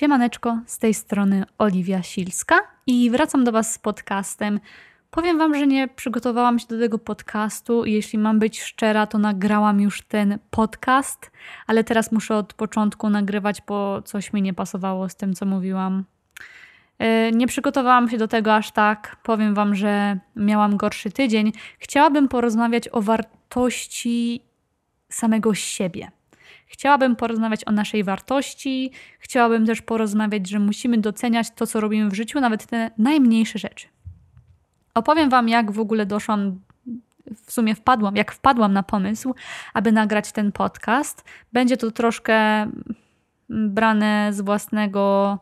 Siemaneczko, z tej strony Oliwia Silska i wracam do Was z podcastem. Powiem Wam, że nie przygotowałam się do tego podcastu jeśli mam być szczera, to nagrałam już ten podcast, ale teraz muszę od początku nagrywać, bo coś mi nie pasowało z tym, co mówiłam. E, nie przygotowałam się do tego aż tak. Powiem Wam, że miałam gorszy tydzień. Chciałabym porozmawiać o wartości samego siebie Chciałabym porozmawiać o naszej wartości, chciałabym też porozmawiać, że musimy doceniać to, co robimy w życiu, nawet te najmniejsze rzeczy. Opowiem Wam, jak w ogóle doszłam, w sumie wpadłam, jak wpadłam na pomysł, aby nagrać ten podcast. Będzie to troszkę brane z własnego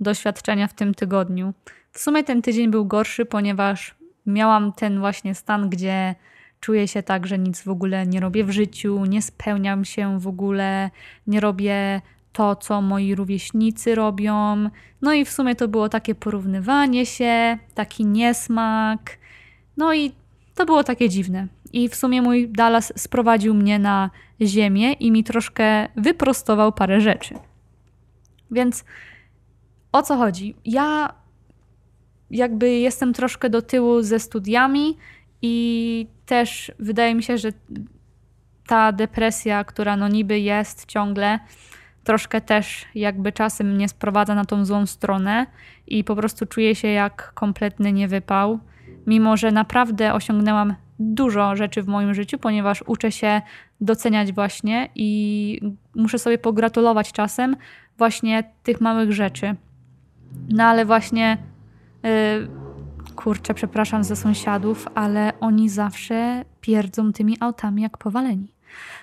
doświadczenia w tym tygodniu. W sumie ten tydzień był gorszy, ponieważ miałam ten właśnie stan, gdzie Czuję się tak, że nic w ogóle nie robię w życiu, nie spełniam się w ogóle, nie robię to, co moi rówieśnicy robią. No i w sumie to było takie porównywanie się, taki niesmak. No i to było takie dziwne. I w sumie mój Dallas sprowadził mnie na ziemię i mi troszkę wyprostował parę rzeczy. Więc o co chodzi? Ja jakby jestem troszkę do tyłu ze studiami i też wydaje mi się, że ta depresja, która no niby jest ciągle, troszkę też jakby czasem mnie sprowadza na tą złą stronę i po prostu czuję się jak kompletny niewypał, mimo że naprawdę osiągnęłam dużo rzeczy w moim życiu, ponieważ uczę się doceniać właśnie i muszę sobie pogratulować czasem właśnie tych małych rzeczy. No ale właśnie yy, Kurczę, przepraszam za sąsiadów, ale oni zawsze pierdzą tymi autami jak powaleni.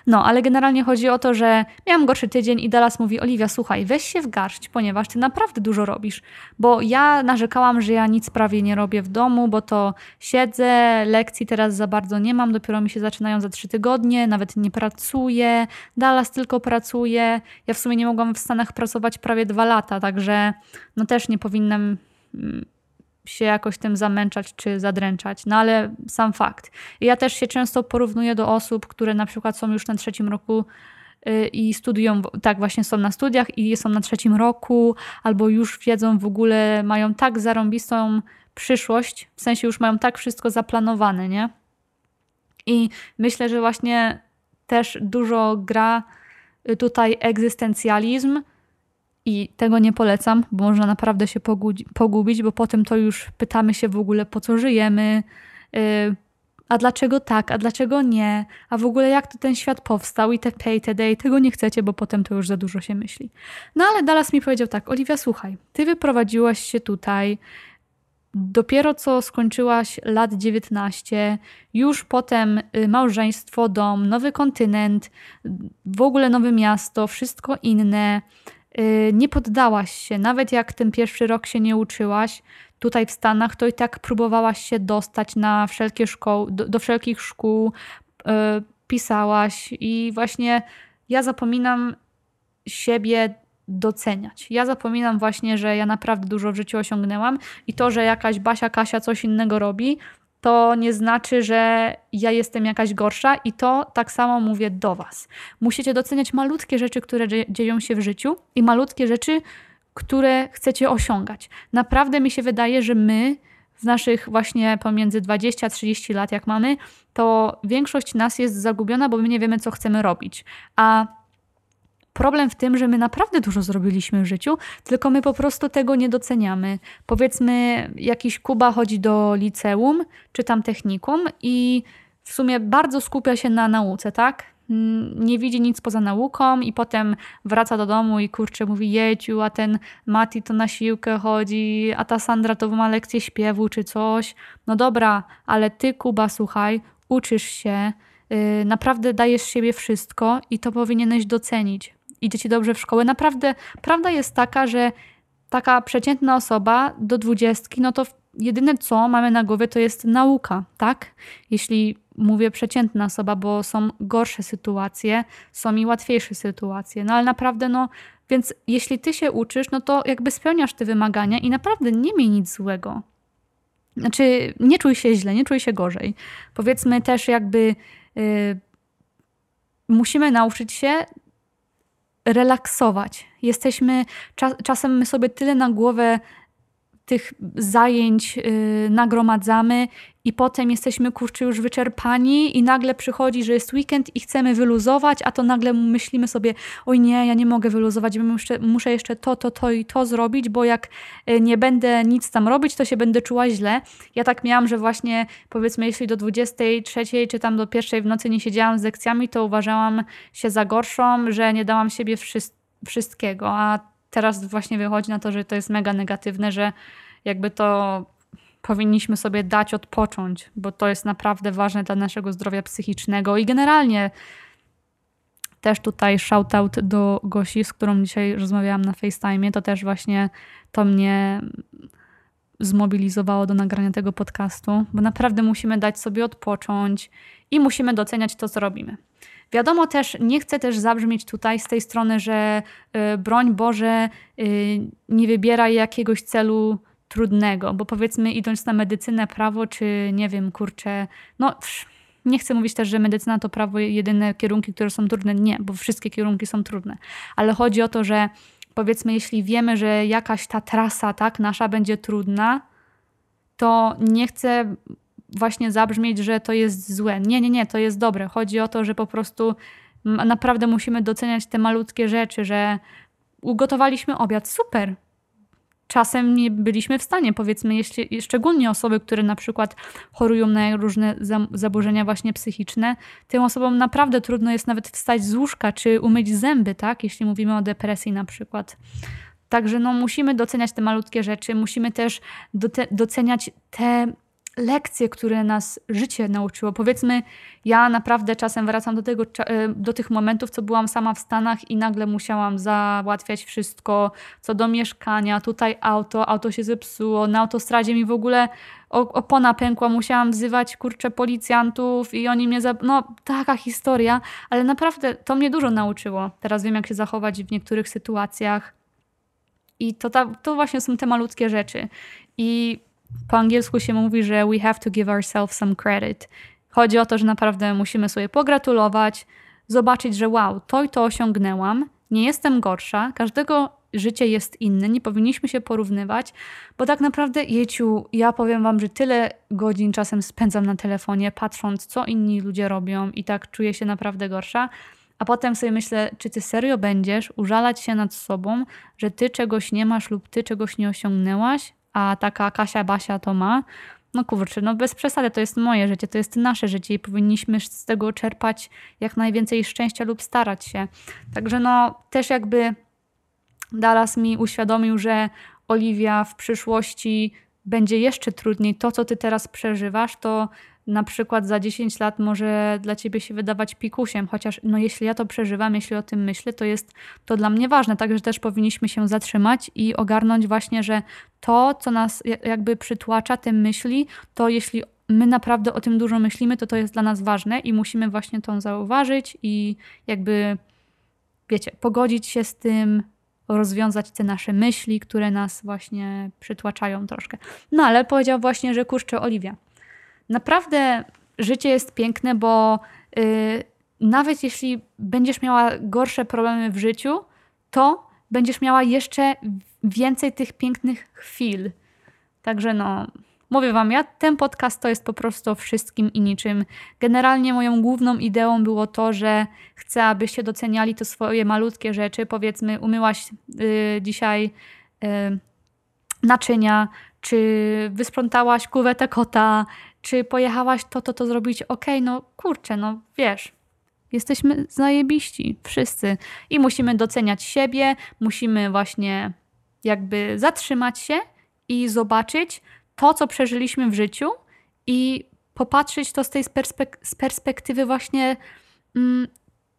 No, ale generalnie chodzi o to, że miałam gorszy tydzień i Dallas mówi: Oliwia, słuchaj, weź się w garść, ponieważ ty naprawdę dużo robisz. Bo ja narzekałam, że ja nic prawie nie robię w domu, bo to siedzę, lekcji teraz za bardzo nie mam, dopiero mi się zaczynają za trzy tygodnie, nawet nie pracuję. Dallas tylko pracuje. Ja w sumie nie mogłam w Stanach pracować prawie dwa lata, także no też nie powinnam mm, się jakoś tym zamęczać czy zadręczać, no ale sam fakt. Ja też się często porównuję do osób, które na przykład są już na trzecim roku y, i studiują, tak właśnie są na studiach i są na trzecim roku, albo już wiedzą w ogóle, mają tak zarąbistą przyszłość, w sensie już mają tak wszystko zaplanowane, nie? I myślę, że właśnie też dużo gra y, tutaj egzystencjalizm, i tego nie polecam, bo można naprawdę się pogubić, bo potem to już pytamy się w ogóle, po co żyjemy, yy, a dlaczego tak, a dlaczego nie, a w ogóle jak to ten świat powstał i te itd. i tego nie chcecie, bo potem to już za dużo się myśli. No ale Dallas mi powiedział tak, Oliwia, słuchaj, ty wyprowadziłaś się tutaj, dopiero co skończyłaś lat 19, już potem y, małżeństwo, dom, nowy kontynent, w ogóle nowe miasto, wszystko inne, Y, nie poddałaś się, nawet jak ten pierwszy rok się nie uczyłaś tutaj w Stanach, to i tak próbowałaś się dostać na wszelkie szkoły, do, do wszelkich szkół, yy, pisałaś i właśnie ja zapominam siebie doceniać. Ja zapominam właśnie, że ja naprawdę dużo w życiu osiągnęłam i to, że jakaś Basia, Kasia coś innego robi, to nie znaczy, że ja jestem jakaś gorsza i to tak samo mówię do Was. Musicie doceniać malutkie rzeczy, które dzieją się w życiu i malutkie rzeczy, które chcecie osiągać. Naprawdę mi się wydaje, że my w naszych właśnie pomiędzy 20 a 30 lat, jak mamy, to większość nas jest zagubiona, bo my nie wiemy, co chcemy robić. A Problem w tym, że my naprawdę dużo zrobiliśmy w życiu, tylko my po prostu tego nie doceniamy. Powiedzmy, jakiś Kuba chodzi do liceum czy tam technikum i w sumie bardzo skupia się na nauce, tak? Nie widzi nic poza nauką i potem wraca do domu i kurczę mówi jeciu, a ten Mati to na siłkę chodzi, a ta Sandra to ma lekcję śpiewu czy coś. No dobra, ale ty Kuba słuchaj, uczysz się, yy, naprawdę dajesz siebie wszystko i to powinieneś docenić idzie ci dobrze w szkołę. Naprawdę prawda jest taka, że taka przeciętna osoba do dwudziestki, no to jedyne co mamy na głowie to jest nauka, tak? Jeśli mówię przeciętna osoba, bo są gorsze sytuacje, są i łatwiejsze sytuacje. No ale naprawdę, no, więc jeśli ty się uczysz, no to jakby spełniasz te wymagania i naprawdę nie miej nic złego. Znaczy, nie czuj się źle, nie czuj się gorzej. Powiedzmy też jakby yy, musimy nauczyć się relaksować. Jesteśmy, czas, czasem my sobie tyle na głowę tych zajęć yy, nagromadzamy i potem jesteśmy kurczę już wyczerpani i nagle przychodzi, że jest weekend i chcemy wyluzować, a to nagle myślimy sobie, oj nie, ja nie mogę wyluzować, muszę, muszę jeszcze to, to, to i to zrobić, bo jak y, nie będę nic tam robić, to się będę czuła źle. Ja tak miałam, że właśnie powiedzmy, jeśli do 23 czy tam do pierwszej w nocy nie siedziałam z lekcjami, to uważałam się za gorszą, że nie dałam siebie wszystkiego, a teraz właśnie wychodzi na to, że to jest mega negatywne, że jakby to powinniśmy sobie dać odpocząć, bo to jest naprawdę ważne dla naszego zdrowia psychicznego i generalnie też tutaj shoutout do Gosi, z którą dzisiaj rozmawiałam na FaceTime. To też właśnie to mnie zmobilizowało do nagrania tego podcastu, bo naprawdę musimy dać sobie odpocząć i musimy doceniać to, co robimy. Wiadomo też, nie chcę też zabrzmieć tutaj z tej strony, że y, broń Boże, y, nie wybieraj jakiegoś celu trudnego, bo powiedzmy idąc na medycynę, prawo, czy nie wiem, kurczę, no nie chcę mówić też, że medycyna to prawo jedyne kierunki, które są trudne. Nie, bo wszystkie kierunki są trudne. Ale chodzi o to, że powiedzmy, jeśli wiemy, że jakaś ta trasa, tak, nasza będzie trudna, to nie chcę właśnie zabrzmieć, że to jest złe. Nie, nie, nie, to jest dobre. Chodzi o to, że po prostu naprawdę musimy doceniać te malutkie rzeczy, że ugotowaliśmy obiad, super, czasem nie byliśmy w stanie, powiedzmy, jeśli, szczególnie osoby, które na przykład chorują na różne zaburzenia właśnie psychiczne, tym osobom naprawdę trudno jest nawet wstać z łóżka czy umyć zęby, tak? Jeśli mówimy o depresji na przykład. Także no, musimy doceniać te malutkie rzeczy, musimy też doceniać te lekcje, które nas życie nauczyło. Powiedzmy, ja naprawdę czasem wracam do, tego, e, do tych momentów, co byłam sama w Stanach i nagle musiałam załatwiać wszystko, co do mieszkania, tutaj auto, auto się zepsuło, na autostradzie mi w ogóle opona pękła, musiałam wzywać, kurczę, policjantów i oni mnie... Za... No, taka historia, ale naprawdę to mnie dużo nauczyło. Teraz wiem, jak się zachować w niektórych sytuacjach. I to, ta, to właśnie są te malutkie rzeczy. I po angielsku się mówi, że we have to give ourselves some credit. Chodzi o to, że naprawdę musimy sobie pogratulować, zobaczyć, że wow, to i to osiągnęłam, nie jestem gorsza, każdego życie jest inne, nie powinniśmy się porównywać, bo tak naprawdę, jeciu, ja powiem wam, że tyle godzin czasem spędzam na telefonie, patrząc, co inni ludzie robią i tak czuję się naprawdę gorsza. A potem sobie myślę, czy ty serio będziesz użalać się nad sobą, że ty czegoś nie masz lub ty czegoś nie osiągnęłaś, a taka Kasia Basia to ma. No kurczę, no bez przesady, to jest moje życie, to jest nasze życie i powinniśmy z tego czerpać jak najwięcej szczęścia lub starać się. Także no też jakby Dallas mi uświadomił, że Oliwia w przyszłości będzie jeszcze trudniej. To, co ty teraz przeżywasz, to na przykład za 10 lat może dla ciebie się wydawać pikusiem, chociaż no jeśli ja to przeżywam, jeśli o tym myślę, to jest to dla mnie ważne. Także też powinniśmy się zatrzymać i ogarnąć właśnie, że to, co nas jakby przytłacza, te myśli, to jeśli my naprawdę o tym dużo myślimy, to to jest dla nas ważne i musimy właśnie to zauważyć i jakby, wiecie, pogodzić się z tym, rozwiązać te nasze myśli, które nas właśnie przytłaczają troszkę. No ale powiedział właśnie, że kurczę, Oliwia, naprawdę życie jest piękne, bo yy, nawet jeśli będziesz miała gorsze problemy w życiu, to będziesz miała jeszcze więcej tych pięknych chwil. Także no, mówię wam, ja ten podcast to jest po prostu wszystkim i niczym. Generalnie moją główną ideą było to, że chcę, abyście doceniali to swoje malutkie rzeczy. Powiedzmy, umyłaś yy, dzisiaj yy, naczynia, czy wysprzątałaś kuwetę kota, czy pojechałaś to, to, to zrobić, okej, okay, no kurczę, no wiesz, jesteśmy zajebiści, wszyscy. I musimy doceniać siebie, musimy właśnie jakby zatrzymać się i zobaczyć to, co przeżyliśmy w życiu i popatrzeć to z tej perspek z perspektywy właśnie mm,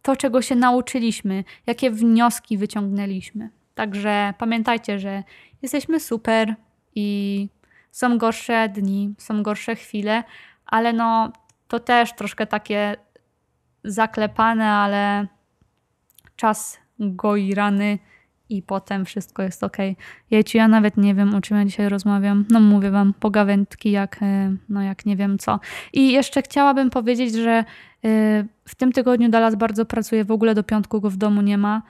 to, czego się nauczyliśmy, jakie wnioski wyciągnęliśmy. Także pamiętajcie, że jesteśmy super i są gorsze dni, są gorsze chwile, ale no to też troszkę takie zaklepane, ale czas goi rany i potem wszystko jest ok. Jejciu, ja nawet nie wiem, o czym ja dzisiaj rozmawiam. No mówię wam, pogawędki jak, e, no jak nie wiem co. I jeszcze chciałabym powiedzieć, że e, w tym tygodniu Dallas bardzo pracuje, w ogóle do piątku go w domu nie ma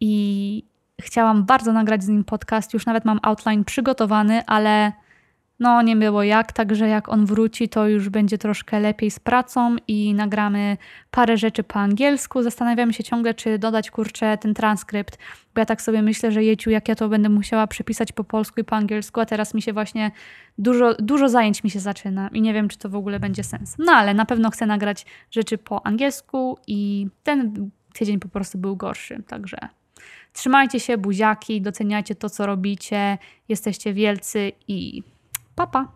i chciałam bardzo nagrać z nim podcast. Już nawet mam outline przygotowany, ale no nie było jak, także jak on wróci, to już będzie troszkę lepiej z pracą i nagramy parę rzeczy po angielsku. Zastanawiam się ciągle, czy dodać kurczę ten transkrypt, bo ja tak sobie myślę, że jeciu, jak ja to będę musiała przepisać po polsku i po angielsku, a teraz mi się właśnie dużo, dużo zajęć mi się zaczyna i nie wiem, czy to w ogóle będzie sens. No ale na pewno chcę nagrać rzeczy po angielsku i ten tydzień po prostu był gorszy, także trzymajcie się, buziaki, doceniajcie to, co robicie, jesteście wielcy i Papa.